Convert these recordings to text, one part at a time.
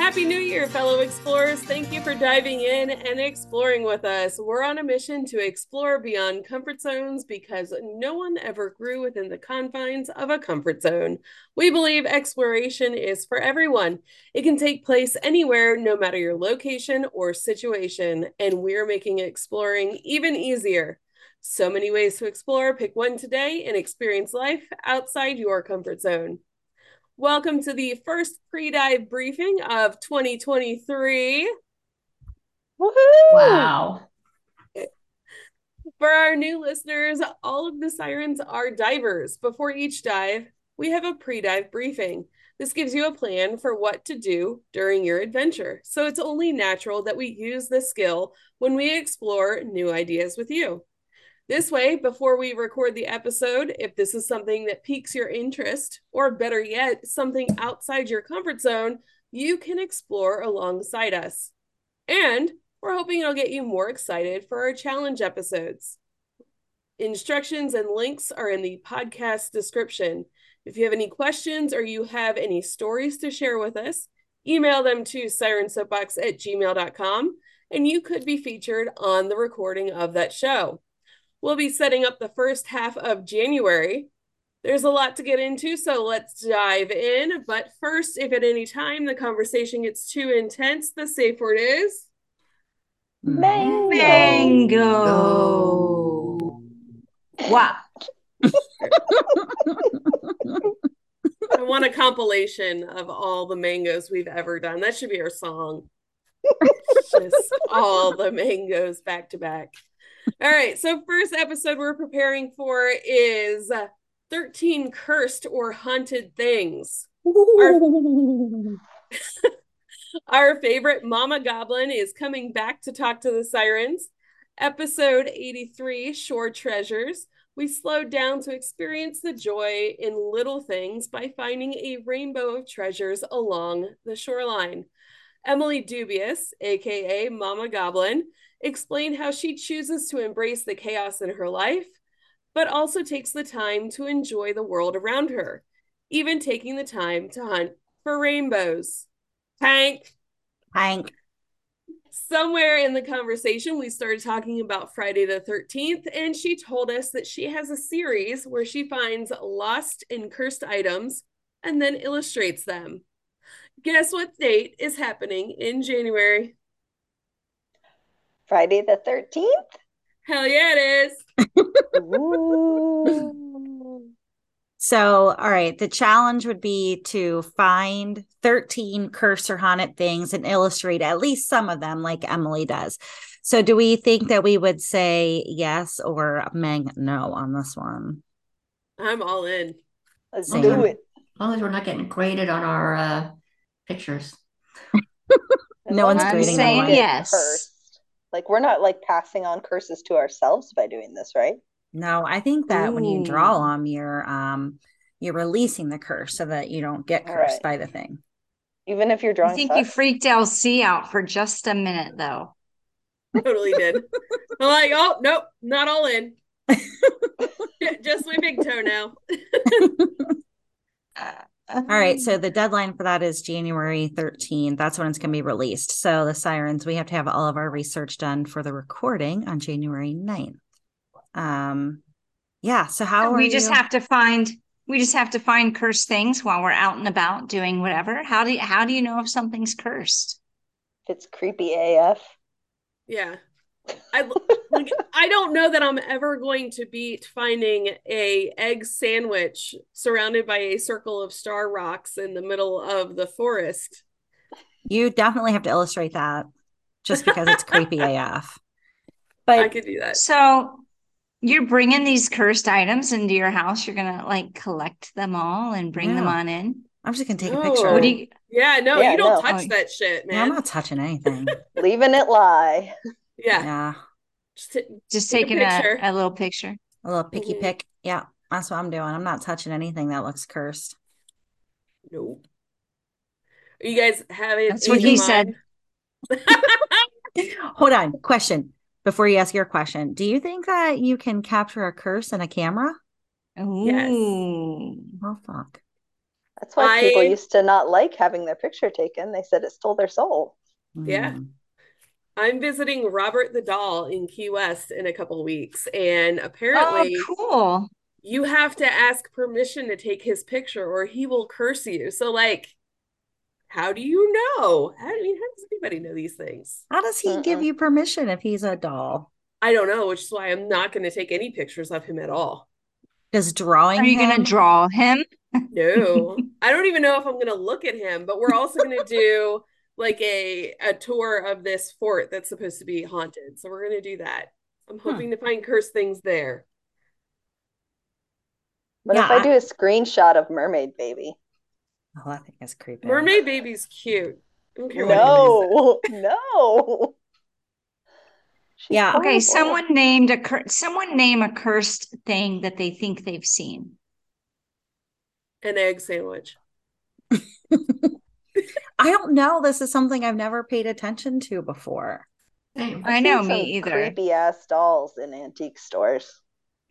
Happy New Year, fellow explorers. Thank you for diving in and exploring with us. We're on a mission to explore beyond comfort zones because no one ever grew within the confines of a comfort zone. We believe exploration is for everyone. It can take place anywhere, no matter your location or situation, and we're making exploring even easier. So many ways to explore. Pick one today and experience life outside your comfort zone. Welcome to the first pre dive briefing of 2023. Woohoo! Wow. For our new listeners, all of the sirens are divers. Before each dive, we have a pre dive briefing. This gives you a plan for what to do during your adventure. So it's only natural that we use this skill when we explore new ideas with you. This way, before we record the episode, if this is something that piques your interest, or better yet, something outside your comfort zone, you can explore alongside us. And we're hoping it'll get you more excited for our challenge episodes. Instructions and links are in the podcast description. If you have any questions or you have any stories to share with us, email them to sirensoapbox at gmail.com and you could be featured on the recording of that show. We'll be setting up the first half of January. There's a lot to get into, so let's dive in. But first, if at any time the conversation gets too intense, the safe word is Mango. Mango. Wow. I want a compilation of all the mangoes we've ever done. That should be our song. Just all the mangoes back to back. All right. So, first episode we're preparing for is uh, 13 cursed or haunted things. Our, our favorite Mama Goblin is coming back to talk to the sirens. Episode 83 Shore Treasures. We slowed down to experience the joy in little things by finding a rainbow of treasures along the shoreline. Emily Dubious, aka Mama Goblin, explain how she chooses to embrace the chaos in her life, but also takes the time to enjoy the world around her, even taking the time to hunt for rainbows. Hank. Hank. Somewhere in the conversation, we started talking about Friday the 13th, and she told us that she has a series where she finds lost and cursed items and then illustrates them. Guess what date is happening in January? Friday the 13th? Hell yeah, it is. So, all right, the challenge would be to find 13 curse or haunted things and illustrate at least some of them, like Emily does. So, do we think that we would say yes or Meg no on this one? I'm all in. Let's Same. do it. As long as we're not getting graded on our uh, pictures. No one's I'm grading don't saying get yes. Cursed. Like we're not like passing on curses to ourselves by doing this, right? No, I think that when you draw Ooh. them, you're um you're releasing the curse so that you don't get cursed right. by the thing. Even if you're drawing, I drawing think you sus? freaked LC out for just a minute, though. Totally did. I'm like, oh, nope, not all in. Just my big toe now. All right, so the deadline for that is January 13th. That's when it's going to be released. So the sirens, we have to have all of our research done for the recording on January 9th. Um yeah, so how are we just you? have to find we just have to find cursed things while we're out and about doing whatever. How do you how do you know if something's cursed? If it's creepy AF. Yeah. I like, I don't know that I'm ever going to beat finding a egg sandwich surrounded by a circle of star rocks in the middle of the forest. You definitely have to illustrate that just because it's creepy AF. But I But could do that. So you're bringing these cursed items into your house. You're gonna like collect them all and bring them on in. I'm just going to take No. a picture. What do you? Yeah, no, Yeah, you don't no. touch Oh. that shit, man. I'm not touching anything. Leaving it lie. Yeah. Yeah. Just t- Just Take taking a, picture. a little picture. A little picky Mhm. pick. Yeah. That's what I'm doing. I'm not touching anything that looks cursed. nope. You guys have it. That's what in your he said. Hold on. Question. Before you ask your question, do you think that you can capture a curse in a camera? Yes. Ooh. Oh fuck. That's why people used to not like having their picture taken. They said it stole their soul. Yeah. Hmm. I'm visiting Robert the Doll in Key West in a couple weeks, and oh, apparently Oh, cool. you have to ask permission to take his picture or he will curse you. So, like, how do you know? I mean, how does anybody know these things? How does he give Mm-mm. you permission if he's a doll? I don't know, which is why I'm not going to take any pictures of him at all. Does drawing Are you going to draw him? No, I don't even know if I'm going to look at him, but we're also going to do like a a tour of this fort that's supposed to be haunted. So we're going to do that. I'm hoping to find cursed things there. But Yeah, if I I- do a screenshot of Mermaid Baby, Oh, I think it's creepy. Mermaid Baby's cute. I don't care what anybody says. no, no. She's Yeah. Okay, horrible. someone named a cur- someone name a cursed thing that they think they've seen. An egg sandwich. I don't know. This is something I've never paid attention to before. Same. I I've know me some either. Creepy ass dolls in antique stores.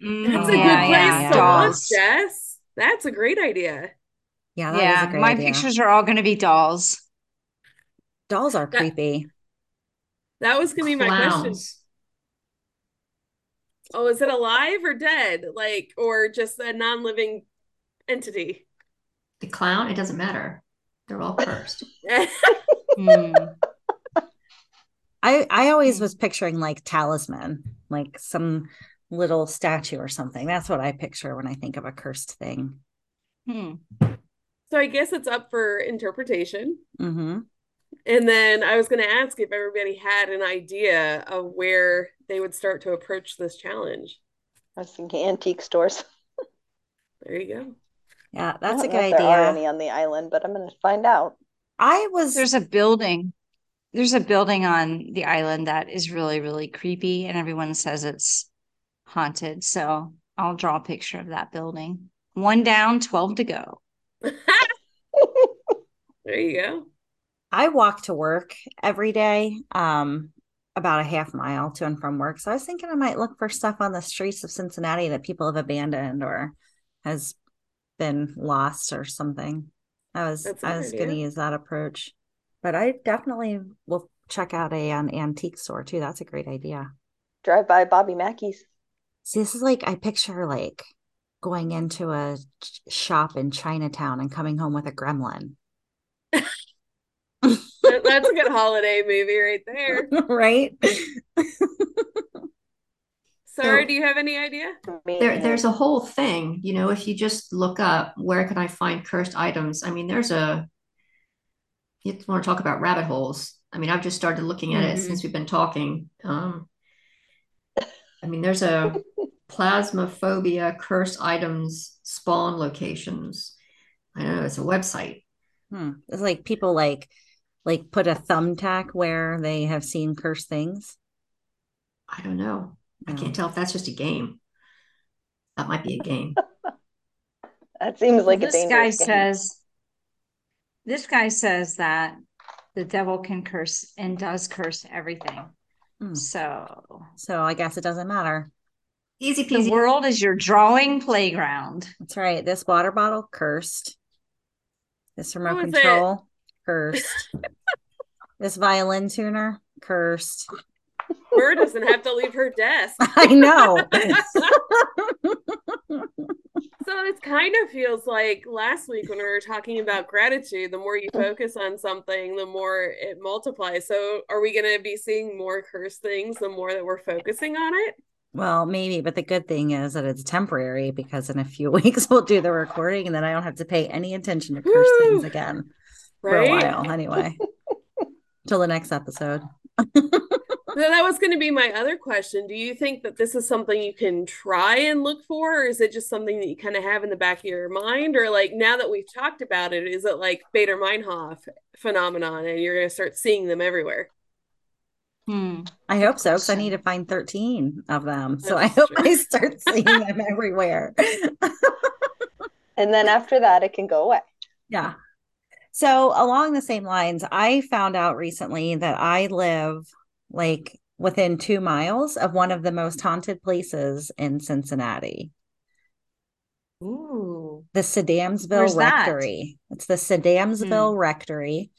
Mm, That's a yeah, good place yeah, to look, dolls. Jess. That's a great idea. Yeah, that is a Yeah, great my idea. pictures are all going to be dolls. Dolls are That- creepy. That was gonna be my question. Oh, is it alive or dead? Like, or just a non-living entity? The clown, it doesn't matter. They're all cursed. Hmm. I I always Hmm. was picturing like talisman, like some little statue or something. That's what I picture when I think of a cursed thing. Hmm. So I guess it's up for interpretation. Mm-hmm. And then I was going to ask if everybody had an idea of where they would start to approach this challenge. I was thinking antique stores. There you go. Yeah, that's a don't know good if there are idea. any on the island, but I'm going to find out. I was There's a building. There's a building on the island that is really, really creepy, and everyone says it's haunted. So I'll draw a picture of that building. One down, 12 to go. There you go. I walk to work every day, um, about a half mile to and from work. So I was thinking I might look for stuff on the streets of Cincinnati that people have abandoned or has been lost or something. I was That's a I good was going to use that approach, but I definitely will check out a an antique store too. That's a great idea. Drive by Bobby Mackey's. See, this is like I picture like going into a ch- shop in Chinatown and coming home with a gremlin, That's a good holiday movie right there. right? Sarah, do you have any idea? There, there's a whole thing, you know, if you just look up where can I find cursed items? I mean, there's a, you want to talk about rabbit holes. I mean, I've just started looking at it Mhm. since we've been talking. Um, I mean, there's a Phasmophobia cursed items spawn locations. I know it's a website. Hmm. It's like people like like put a thumbtack where they have seen cursed things. I don't know. I can't tell if that's just a game. That might be a game. That seems like a this guy game. says, this guy says that the devil can curse and does curse everything. Hmm. So So I guess it doesn't matter. Easy peasy. the world is your drawing playground. That's right. This water bottle cursed. This remote What it? control cursed. this violin tuner cursed. Her doesn't have to leave her desk. I know. So it kind of feels like last week when we were talking about gratitude, the more you focus on something, the more it multiplies. So are we going to be seeing more cursed things the more that we're focusing on it? well, maybe, but the good thing is that it's temporary because in a few weeks we'll do the recording and then I don't have to pay any attention to cursed things Woo! again for a while anyway. Till the next episode. So that was going to be my other question. Do you think that this is something you can try and look for, or is it just something that you kind of have in the back of your mind? Or like now that we've talked about it, is it like Baader-Meinhof phenomenon and you're going to start seeing them everywhere? Hmm. I hope so because I need to find 13 of them. So I hope true. I start seeing them everywhere. And then after that, it can go away. Yeah. So along the same lines, I found out recently that I live like within two miles of one of the most mm-hmm. haunted places in Cincinnati, Ooh. the Sedamsville Where's that? Rectory. It's the Sedamsville mm. Rectory,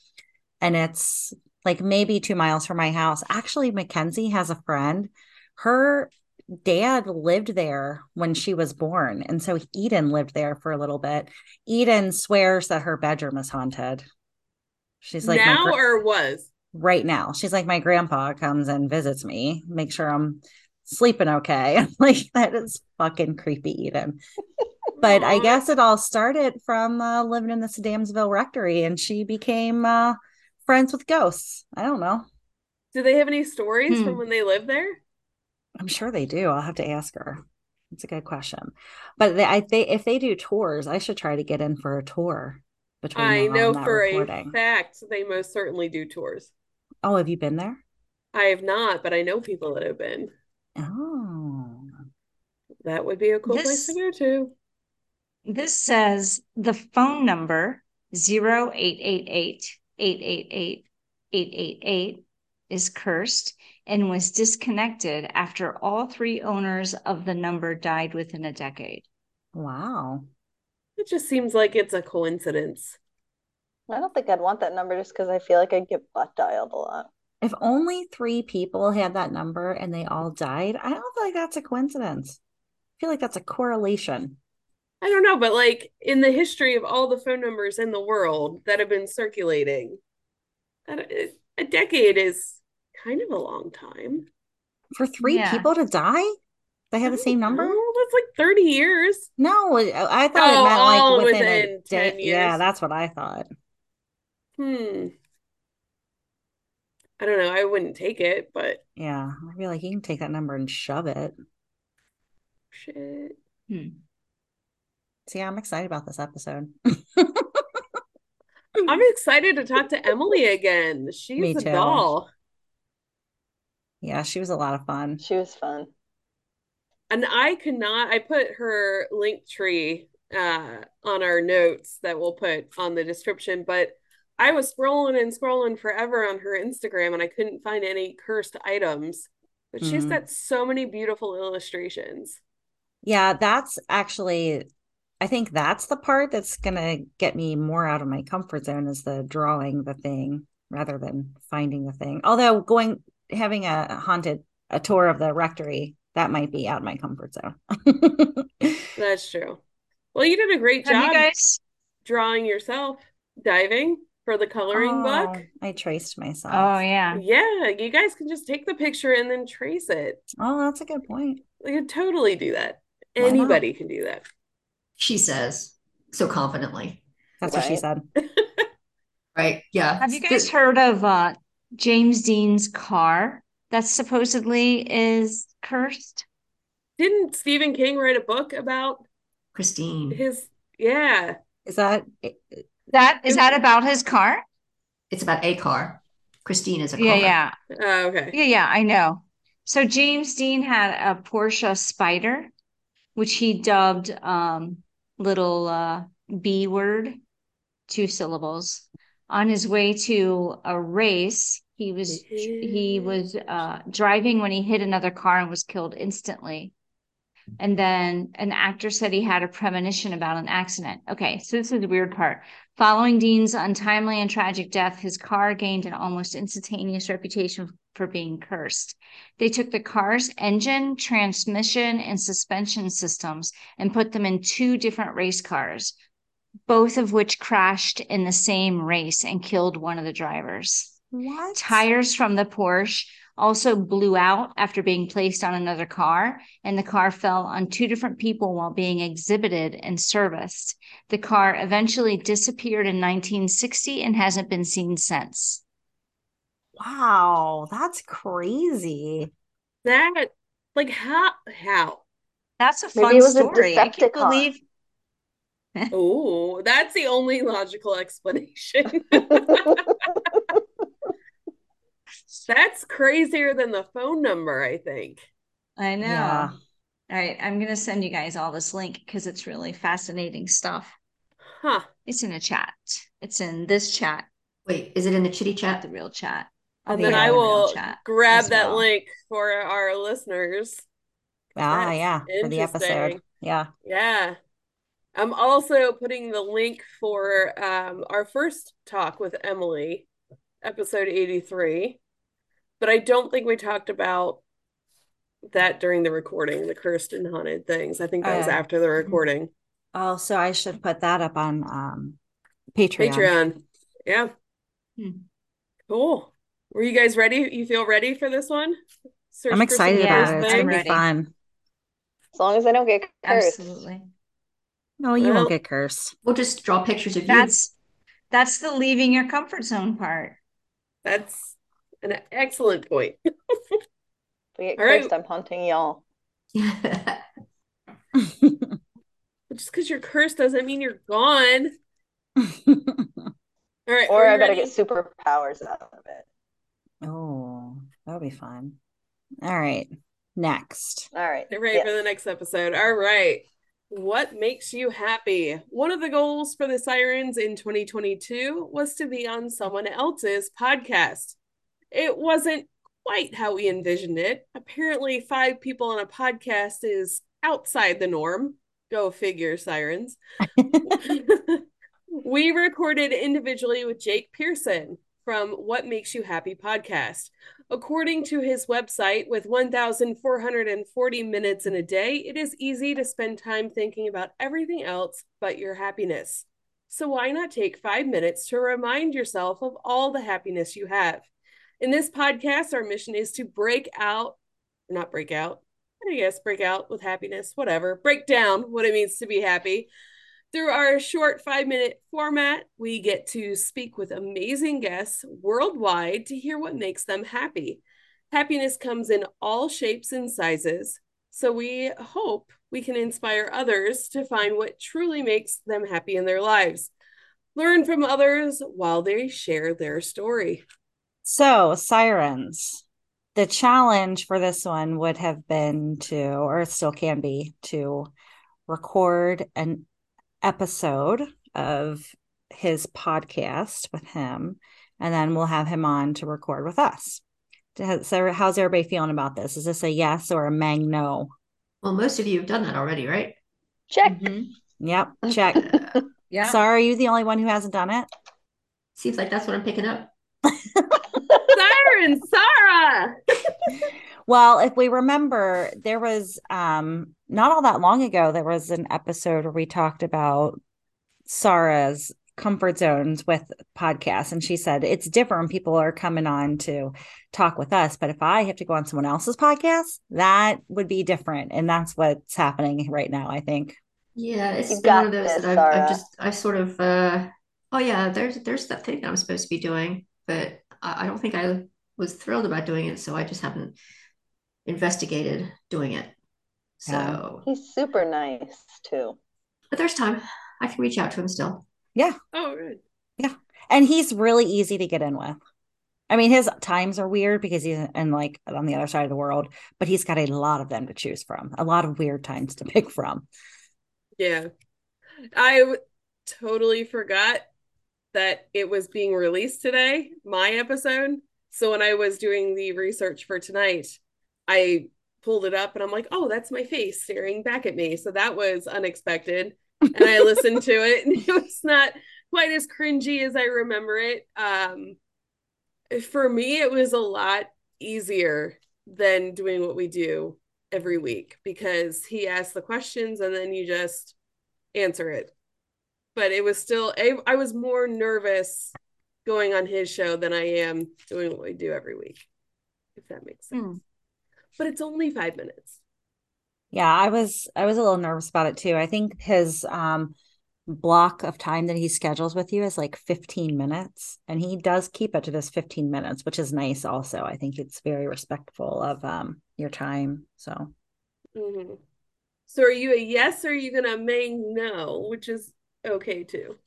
and it's like maybe two miles from my house. Actually, Mackenzie has a friend. Her dad lived there when she was born. And so Eden lived there for a little bit. Eden swears that her bedroom is haunted. She's like, now gra- or was? Right now. She's like, my grandpa comes and visits me, make sure I'm sleeping okay. I'm like, that is fucking creepy, Eden. But I guess it all started from uh, living in the Sedamsville Rectory and she became uh, friends with ghosts. I don't know. Do they have any stories Hmm. from when they lived there? I'm sure they do. I'll have to ask her. It's a good question. But they, I they if they do tours, I should try to get in for a tour between I know for recording. a fact they most certainly do tours. Oh, have you been there? I have not, but I know people that have been. Oh, That would be a cool place to go to. This says the phone number 0888-888-888 is cursed and was disconnected after all three owners of the number died within a decade. wow. It just seems like it's a coincidence. I don't think I'd want that number just because I feel like I'd get butt dialed a lot. If only three people had that number and they all died, I don't feel like that's a coincidence. I feel like that's a correlation. I don't know, but like in the history of all the phone numbers in the world that have been circulating, that is- a decade is kind of a long time. For three Yeah. people to die, they have the same number? Oh, that's like 30 years. No, I I thought Oh, it meant like within, a within day. 10 Yeah, that's what I thought. Hmm. I don't know. I wouldn't take it, but Yeah, I feel like you can take that number and shove it. shit. Hmm. See, I'm excited about this episode. I'm excited to talk to Emily again. She's Me a too. doll. Yeah, she was a lot of fun. She was fun. And I could not, I put her link tree uh on our notes that we'll put on the description, but I was scrolling and scrolling forever on her Instagram and I couldn't find any cursed items. But she's Mhm. got so many beautiful illustrations. Yeah, that's actually, I think that's the part that's gonna get me more out of my comfort zone is the drawing the thing rather than finding the thing. Although going, having a haunted, a tour of the rectory, that might be out of my comfort zone. That's true. Well, you did a great Have you job guys? drawing yourself, diving for the coloring book. Oh, I traced myself. Oh, yeah. Yeah, you guys can just take the picture and then trace it. Oh, that's a good point. You could totally do that. Why not? Anybody can do that. She says so confidently. That's what she said. Right. Yeah. Have you guys heard of uh, James Dean's car that supposedly is cursed? Didn't Stephen King write a book about Christine? his? Yeah. Is that That is that about his car? It's about a car. Christine is a car. Yeah, yeah. Oh, okay. Yeah, yeah, I know. So James Dean had a Porsche Spyder, which he dubbed um little uh B word, two syllables. On his way to a race, he was he was uh driving when he hit another car and was killed instantly. And then an actor said he had a premonition about an accident. Okay, so this is the weird part. Following Dean's untimely and tragic death, his car gained an almost instantaneous reputation for being cursed. They took the car's engine, transmission, and suspension systems and put them in two different race cars, both of which crashed in the same race and killed one of the drivers. what? Tires from the Porsche also blew out after being placed on another car, and the car fell on two different people while being exhibited and serviced. The car eventually disappeared in 1960 and hasn't been seen since. Wow, that's crazy. That like how how? That's a Maybe fun it was story. I can't believe Oh, that's the only logical explanation. That's crazier than the phone number, I think. I know. Yeah. All right, I'm gonna send you guys all this link because it's really fascinating stuff. Huh. It's in a chat. It's in this chat, Wait, is it in the chitty chat? the real chat. And then I will chat grab that well. link for our listeners. Ah, That's yeah, for the episode. interesting. Yeah. Yeah. I'm also putting the link for um, our first talk with Emily, episode 83. But I don't think we talked about that during the recording, the cursed and haunted things. I think that was Uh, after the recording. Oh, so I should put that up on um Patreon. Patreon. Yeah. Hmm. Cool. Were you guys ready? You feel ready for this one? Search I'm excited some Yeah, about it. It's I'm gonna be ready. fun. As long as I don't get cursed. Absolutely. No, you Well- won't get cursed. We'll just draw pictures of you. That's that's the leaving your comfort zone part. That's an excellent point. We get All right. cursed, I'm haunting y'all. Just because you're cursed doesn't mean you're gone. All right. Or I you better ready? get superpowers out of it. oh, that'll be fun. All right. Next. All right. Get ready for the next episode. All right. What makes you happy? One of the goals for the Sirens in 2022 was to be on someone else's podcast. It wasn't quite how we envisioned it. Apparently, five people on a podcast is outside the norm. Go figure, Sirens. we recorded individually with Jake Pearson from What Makes You Happy podcast. According to his website, with 1,440 minutes in a day, it is easy to spend time thinking about everything else but your happiness. So, why not take five minutes to remind yourself of all the happiness you have? In this podcast, our mission is to break out, not break out, I guess break out with happiness, whatever, break down what it means to be happy. Through our short five minute format, we get to speak with amazing guests worldwide to hear what makes them happy. Happiness comes in all shapes and sizes, so we hope we can inspire others to find what truly makes them happy in their lives. Learn from others while they share their story. So, sirens. The challenge for this one would have been to, or it still can be, to record an episode of his podcast with him, and then we'll have him on to record with us. So, how's everybody feeling about this? Is this a yes or a mang no? well, most of you have done that already, right? Check. Mm-hmm. Yep, check. Yeah. Sorry, are you the only one who hasn't done it? Seems like that's what I'm picking up. Siren, Sarah! Well, if we remember, there was um not all that long ago, there was an episode where we talked about Sarah's comfort zones with podcasts. And she said it's different when people are coming on to talk with us. But if I have to go on someone else's podcast, that would be different. And that's what's happening right now, I think. Yeah, it's You been one of those this, that I've, I've just I sort of uh oh yeah, there's there's that thing I'm supposed to be doing, but I, I don't think I was thrilled about doing it, so I just haven't investigated doing it. Yeah. So, He's super nice too. but there's time. I can reach out to him still. Yeah. Oh, good. Yeah. And he's really easy to get in with. I mean, his times are weird because he's in like on the other side of the world, but he's got a lot of them to choose from, a lot of weird times to pick from. Yeah. I w- totally forgot that it was being released today, my episode. So when I was doing the research for tonight, I pulled it up and I'm like, oh, that's my face staring back at me. So that was unexpected. And I listened to it and it was not quite as cringy as I remember it. Um, for me, it was a lot easier than doing what we do every week because he asks the questions and then you just answer it. But it was still, I, I was more nervous going on his show than I am doing what we do every week, if that makes sense. Hmm. But it's only five minutes. Yeah, I was I was a little nervous about it too. I think his um block of time that he schedules with you is like 15 minutes and he does keep it to this 15 minutes, which is nice also. I think it's very respectful of um your time. So, Mhm. So are you a yes or are you gonna may no, which is okay too,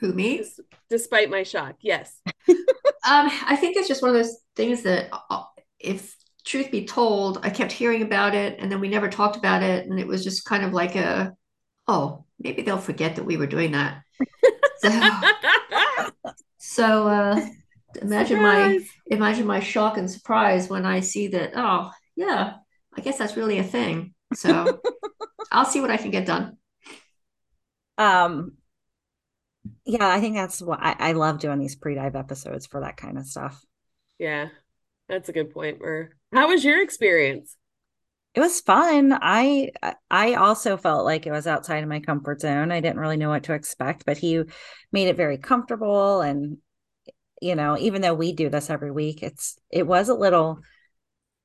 Who me? Despite my shock. Yes. Um, I think it's just one of those things that uh, if truth be told, I kept hearing about it and then we never talked about it. And it was just kind of like a, oh, maybe they'll forget that we were doing that. so, so uh, imagine Surprise. my imagine my shock and surprise when I see that, oh, yeah, I guess that's really a thing. So I'll see what I can get done. Um, yeah, I think that's what I, I love doing these pre-dive episodes for that kind of stuff. Yeah, that's a good point. Mer. How was your experience? It was fun. I I also felt like it was outside of my comfort zone. I didn't really know what to expect, but he made it very comfortable and you know, even though we do this every week, it's it was a little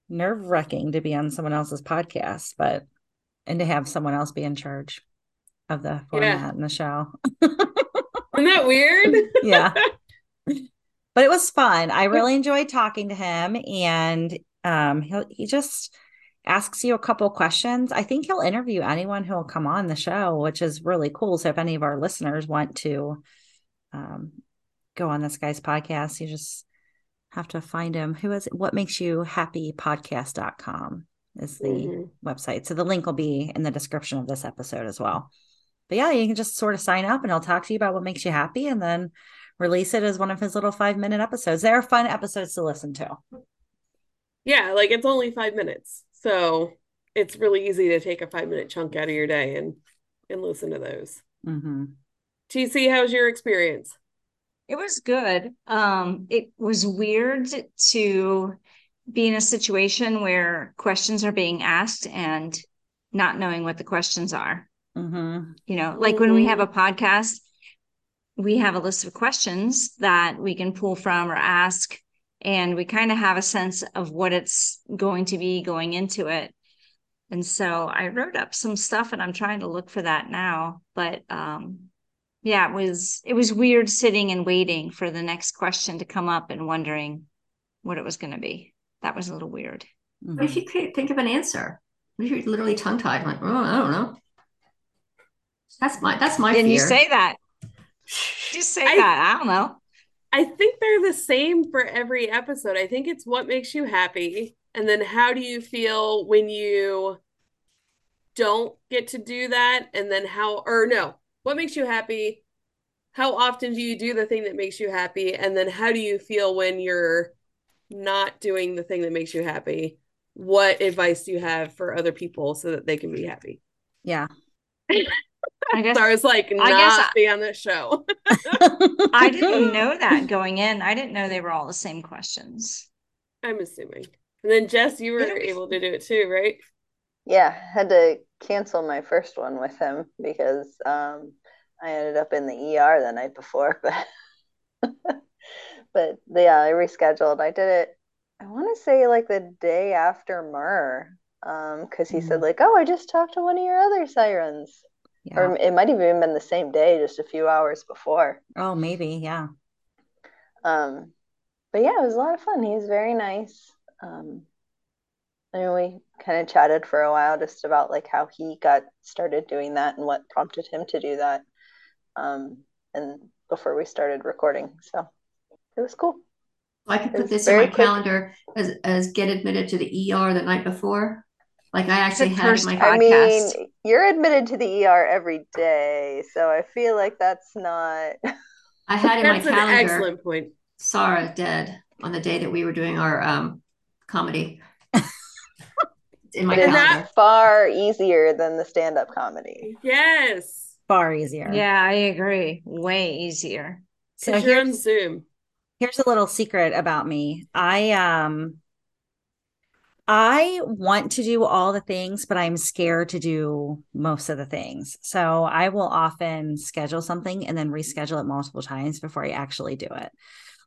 nerve-wracking to be on someone else's podcast, but and to have someone else be in charge of the format Yeah. and the show. Isn't that weird? yeah. But it was fun. I really enjoyed talking to him and um he he just asks you a couple questions. I think he'll interview anyone who will come on the show, which is really cool. So if any of our listeners want to um go on this guy's podcast, you just have to find him. Who is it? What makes you happy podcast.com is the Mhm. website. So the link will be in the description of this episode as well. But yeah, you can just sort of sign up and he'll talk to you about what makes you happy and then release it as one of his little five minute episodes. They're fun episodes to listen to. Yeah, like it's only five minutes. So it's really easy to take a five minute chunk out of your day and and listen to those. Mm-hmm. TC, how's your experience? It was good. Um, it was weird to be in a situation where questions are being asked and not knowing what the questions are. Hmm You know, like when we have a podcast, we have a list of questions that we can pull from or ask, and we kind of have a sense of what it's going to be going into it. And so I wrote up some stuff and I'm trying to look for that now. But um yeah, it was it was weird sitting and waiting for the next question to come up and wondering what it was going to be. That was a little weird. What if you can't think of an answer? What if you're literally tongue tied? Like, oh, I don't know. That's my that's my and fear. you say that. Just say I- that. I don't know. I think they're the same for every episode. I think it's what makes you happy, and then how do you feel when you don't get to do that, and then how, or no, what makes you happy? How often do you do the thing that makes you happy? And then how do you feel when you're not doing the thing that makes you happy? What advice do you have for other people so that they can be happy? Yeah. I guess So I was like, not guess I- be on this show. I didn't know that going in. I didn't know they were all the same questions. I'm assuming. And then Jess, you were able to do it too, right? Yeah, had to cancel my first one with him because um, I ended up in the ER the night before. But but yeah, I rescheduled. I did it. I want to say like the day after Mer, um, because he said like, "Oh, I just talked to one of your other sirens," yeah. or it might have even been the same day, just a few hours before. Oh, maybe. Yeah. Um, but yeah, it was a lot of fun. He's very nice. Um, I mean, we kind of chatted for a while just about like how he got started doing that and what prompted him to do that. Um, and before we started recording, so it was cool. I could put this in my quick. calendar as as get admitted to the ER the night before. Like I actually the had first my podcast. I mean, you're admitted to the ER every day, so I feel like that's not. I had in my That's an calendar excellent point. Sarah dead on the day that we were doing our um comedy. in my It is And that- calendar. far easier than the stand-up comedy. Yes. Far easier. Yeah, I agree. Way easier. So Because you're on Zoom. here's a little secret about me. I um I want to do all the things, but I'm scared to do most of the things. So I will often schedule something and then reschedule it multiple times before I actually do it.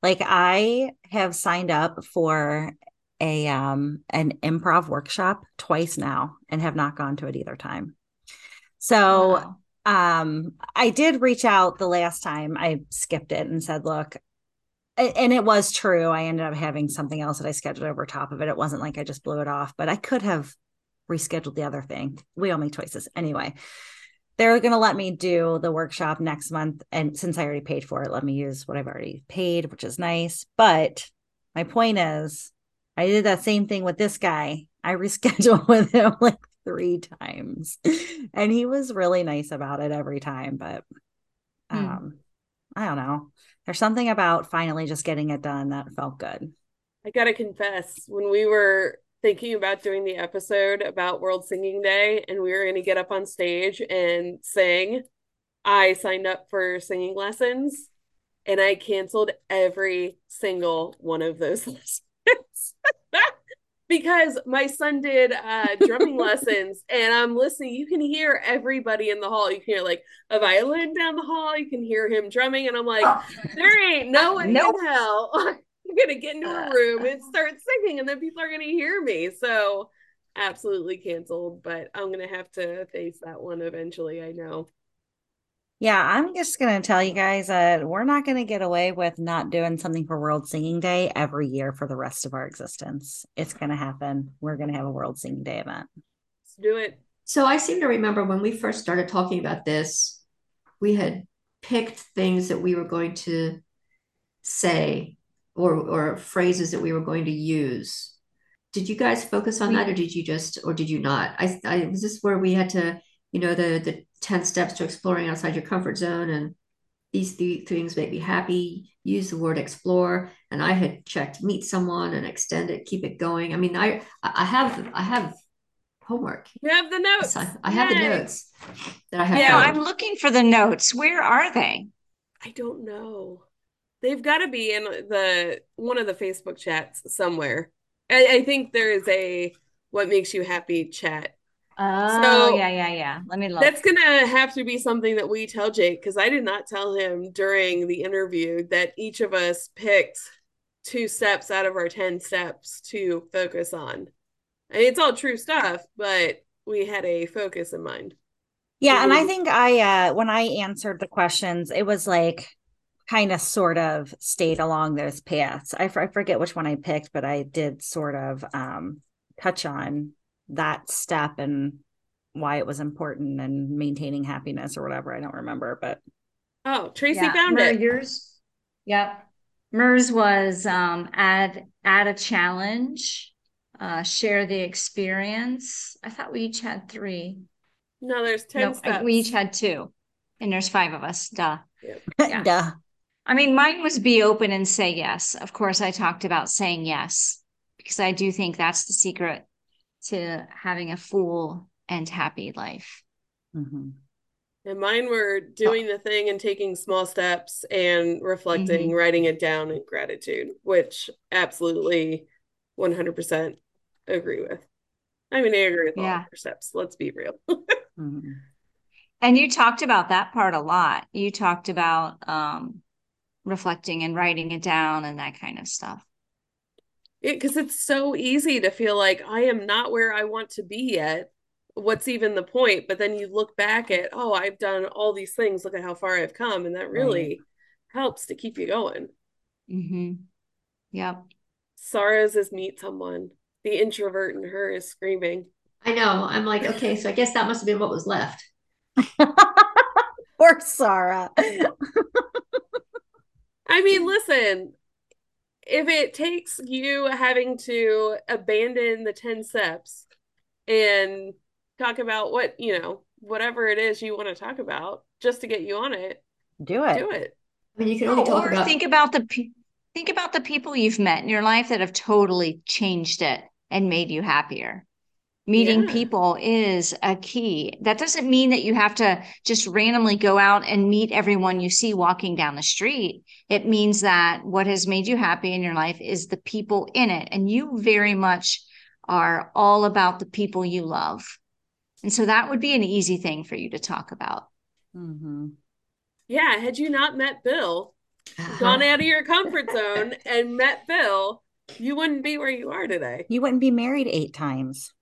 Like I have signed up for a um an improv workshop twice now and have not gone to it either time. So Wow. um i did reach out the last time i skipped it and said look and it was true i ended up having something else that i scheduled over top of it it wasn't like i just blew it off but i could have rescheduled the other thing we all make choices anyway they're going to let me do the workshop next month and since i already paid for it let me use what i've already paid which is nice but my point is I did that same thing with this guy. I rescheduled with him like three times. And he was really nice about it every time. But Hmm. um, I don't know. There's something about finally just getting it done that felt good. I gotta confess, when we were thinking about doing the episode about World Singing Day and we were gonna get up on stage and sing, I signed up for singing lessons and I canceled every single one of those lessons. Because my son did uh drumming lessons and I'm listening. You can hear everybody in the hall. You can hear like a violin down the hall. You can hear him drumming, and I'm like, there ain't no way Nope. in hell I'm gonna get into a room and start singing, and then people are gonna hear me. So absolutely canceled, but I'm gonna have to face that one eventually. I know. Yeah, I'm just going to tell you guys that we're not going to get away with not doing something for World Singing Day every year for the rest of our existence. It's going to happen. We're going to have a World Singing Day event. Let's do it. So I seem to remember when we first started talking about this, we had picked things that we were going to say or or phrases that we were going to use. Did you guys focus on that or did you just or did you not? I, I was this where we had to, you know, the the 10 steps to exploring outside your comfort zone and these three things make me happy. Use the word explore. And I had checked meet someone and extend it, keep it going. I mean, I I have I have homework. You have the notes. I, I have the notes that I have. Yeah, found. I'm looking for the notes. Where are they? I don't know. They've got to be in the one of the Facebook chats somewhere. I, I think there is a what makes you happy chat. Oh, So- yeah, yeah, yeah. Let me look. That's gonna have to be something that we tell Jake because I did not tell him during the interview that each of us picked two steps out of our 10 steps to focus on. I mean, it's all true stuff, but we had a focus in mind. Yeah, and I Mhm. think I uh when I answered the questions, it was like kind of sort of stayed along those paths. I, f- I forget which one I picked, but I did sort of um touch on that step and why it was important and maintaining happiness or whatever. I don't remember, but Oh, Tracy Yeah, found Mer, it. Yours. Yep. MERS was um add add a challenge, uh share the experience. I thought we each had three. No, there's 10 No, steps. we each had two. And there's five of us. Duh. Yeah. duh. I mean, mine was be open and say yes. Of course, I talked about saying yes because I do think that's the secret to having a full and happy life. Mhm. And mine were doing the thing and taking small steps and reflecting, writing it down in gratitude, which absolutely 100% agree with. I mean, I agree with all Yeah. of your steps. Let's be real. Mhm. And you talked about that part a lot. You talked about um, reflecting and writing it down and that kind of stuff. Because it's so easy to feel like I am not where I want to be yet. What's even the point? But then you look back at, oh, I've done all these things. Look at how far I've come. And that really helps to keep you going. Mm-hmm. Yep. Sarah's is meet someone. The introvert in her is screaming. I know. I'm like, okay, so I guess that must have been what was left. Poor Sarah. I mean, listen, if it takes you having to abandon the 10 steps and talk about what, you know, whatever it is you want to talk about just to get you on it, Do it. do it. I mean, you can only talk Or about think about the pe- think about the people you've met in your life that have totally changed it and made you happier. Meeting Yeah. people is a key. That doesn't mean that you have to just randomly go out and meet everyone you see walking down the street. It means that what has made you happy in your life is the people in it. And you very much are all about the people you love. And so that would be an easy thing for you to talk about. Mhm. Yeah, had you not met Bill, Uh-huh. gone out of your comfort zone and met Bill, you wouldn't be where you are today. You wouldn't be married eight times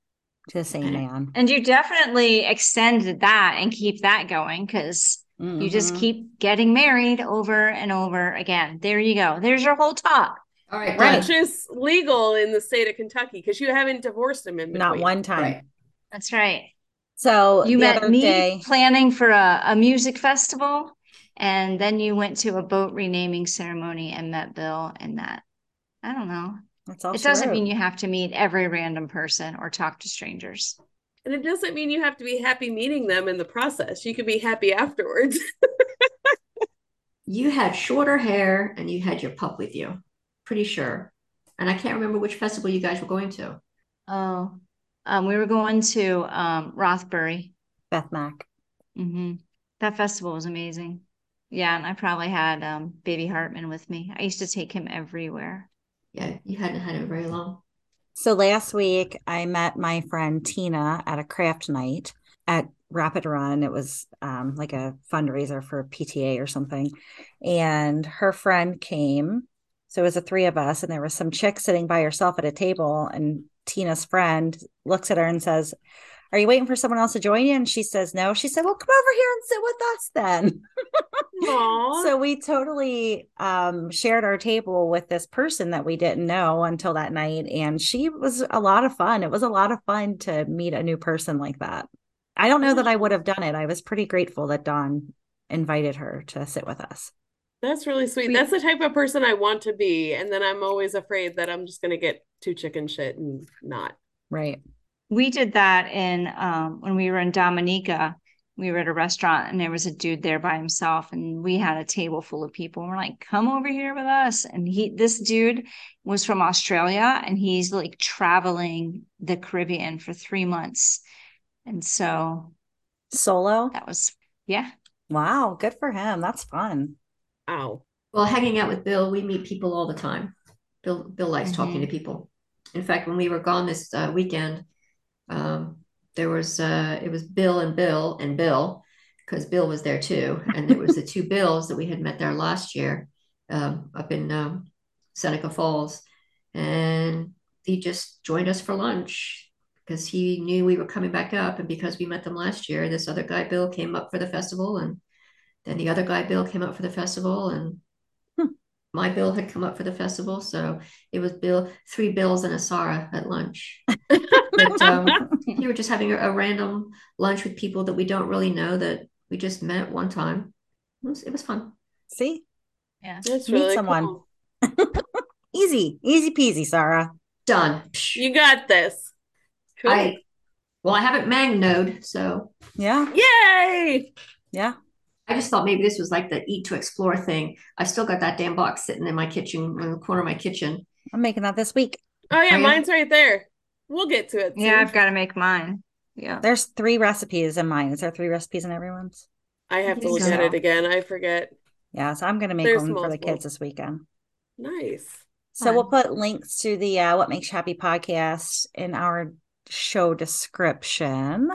to the same man. And you definitely extended that and keep that going because you just Mhm. keep getting married over and over again. There you go. There's your whole talk. All right, Right. Which is legal in the state of Kentucky because you haven't divorced him in not one time. Right. That's right. So You met me day, planning for a, a music festival, and then you went to a boat renaming ceremony and met Bill, and that I don't know. That's all. It she doesn't mean you have to meet every random person or talk to strangers. And it doesn't mean you have to be happy meeting them in the process. You can be happy afterwards. You had shorter hair and you had your pup with you. Pretty sure. And I can't remember which festival you guys were going to. Oh, um, we were going to um, Rothbury. Beth Mac. hmm That festival was amazing. Yeah, and I probably had um, Baby Hartman with me. I used to take him everywhere. Yeah, you hadn't had it very long. So last week I met my friend Tina at a craft night at Rapid Run. It was um, like a fundraiser for PTA or something. And her friend came. So it was the three of us, and there was some chick sitting by herself at a table. And Tina's friend looks at her and says, Are you waiting for someone else to join you? And she says, No. She said, Well, come over here and sit with us then. So we totally um, shared our table with this person that we didn't know until that night. And she was a lot of fun. It was a lot of fun to meet a new person like that. I don't know that I would have done it. I was pretty grateful that Dawn invited her to sit with us. That's really sweet. We- That's the type of person I want to be. And then I'm always afraid that I'm just going to get too chicken shit and not. Right. We did that in um, when we were in Dominica. We were at a restaurant and there was a dude there by himself, and we had a table full of people. And we're like, "Come over here with us." And he, this dude, was from Australia, and he's like traveling the Caribbean for three months, and so Solo. that was yeah. Wow. Good for him. That's fun. Wow. Well, hanging out with Bill, we meet people all the time. Bill Bill likes talking to people. In fact, when we were gone this uh, weekend, um, there was uh, it was Bill and Bill and Bill because Bill was there too, and there was the two Bills that we had met there last year um, up in um, Seneca Falls, and he just joined us for lunch because he knew we were coming back up, and because we met them last year, this other guy Bill came up for the festival, and then the other guy Bill came up for the festival, and. My bill had come up for the festival, so it was Bill, three Bills and a Sarah at lunch. But um, we were just having a, a random lunch with people that we don't really know that we just met one time. It was, it was fun. See? Yeah. That's Meet really someone. cool. Easy. Easy peasy, Sarah. Done. You got this. Cool. I well, I haven't magnoed, so Yeah. Yay! Yeah. I just thought maybe this was like the eat to explore thing. I've still got that damn box sitting in my kitchen, in the corner of my kitchen. I'm making that this week. Oh, yeah, Are you? mine's right there. We'll get to it. Yeah. I've got to make mine. Yeah. There's three recipes in mine. Is there three recipes in everyone's? I have to think look so. at it again. I forget. Yeah. So I'm going to make There's one for the kids this weekend. Nice. So we'll put links to the uh, What Makes You Happy podcast in our show description.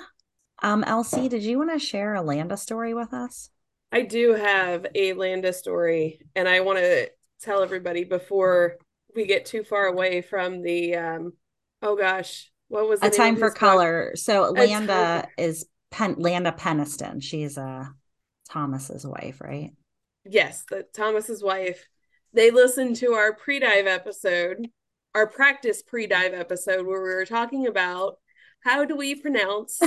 Um, Elsie, did you want to share a Landa story with us? I do have a Landa story, and I want to tell everybody before we get too far away from the um oh gosh, what was the A Time for his book? Color. So Landa is Pen- Landa Peniston. She's uh, Thomas's wife, right? Yes, the Thomas's wife. They listened to our pre-dive episode, our practice pre-dive episode where we were talking about how do we pronounce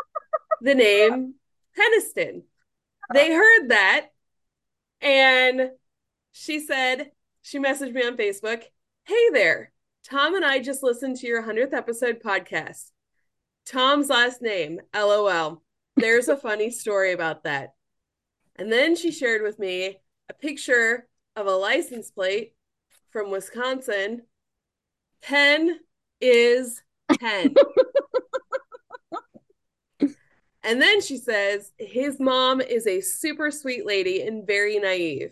the name Peniston. They heard that and she said, she messaged me on Facebook, "Hey there. Tom and I just listened to your 100th episode podcast. Tom's last name, LOL. There's a funny story about that." And then she shared with me a picture of a license plate from Wisconsin. Penn is Penn. and then she says his mom is a super sweet lady and very naive.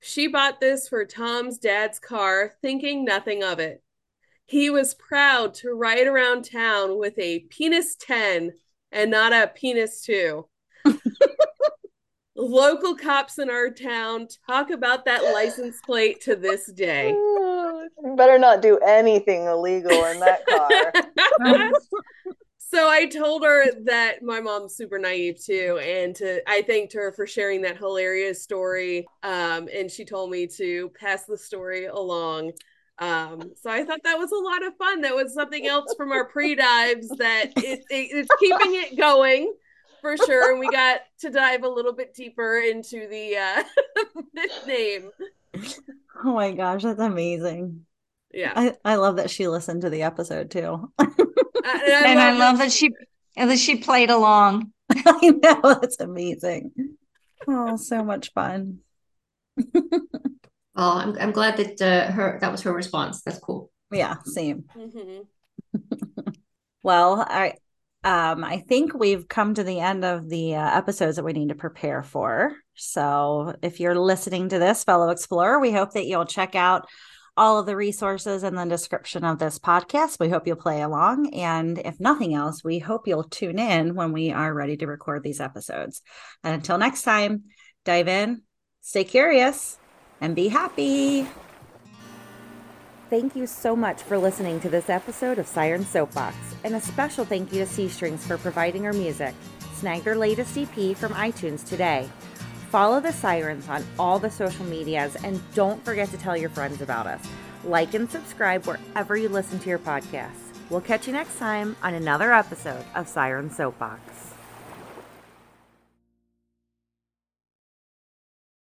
She bought this for Tom's dad's car, thinking nothing of it. He was proud to ride around town with a penis 10 and not a penis 2. Local cops in our town talk about that license plate to this day. Better not do anything illegal in that car. so I told her that my mom's super naive too, and to I thanked her for sharing that hilarious story. Um, and she told me to pass the story along. Um, so I thought that was a lot of fun. That was something else from our pre-dives that it, it, it's keeping it going for sure. And we got to dive a little bit deeper into the uh, name. Oh my gosh, that's amazing. Yeah. I, I love that she listened to the episode too. and I and I love love that she and that she played along. I know that's amazing. Oh, so much fun. Well, I'm I'm glad that uh, her that was her response. That's cool. Yeah, same. Mhm. Well, I um I think we've come to the end of the uh, episodes that we need to prepare for. So, if you're listening to this, fellow explorer, we hope that you'll check out all of the resources in the description of this podcast. We hope you'll play along. And if nothing else, we hope you'll tune in when we are ready to record these episodes. And until next time, dive in, stay curious, and be happy. Thank you so much for listening to this episode of Siren Soapbox, and a special thank you to C Strings for providing our music. Snag their latest EP from iTunes today. Follow the Sirens on all the social medias, and don't forget to tell your friends about us. Like and subscribe wherever you listen to your podcasts. We'll catch you next time on another episode of Siren Soapbox.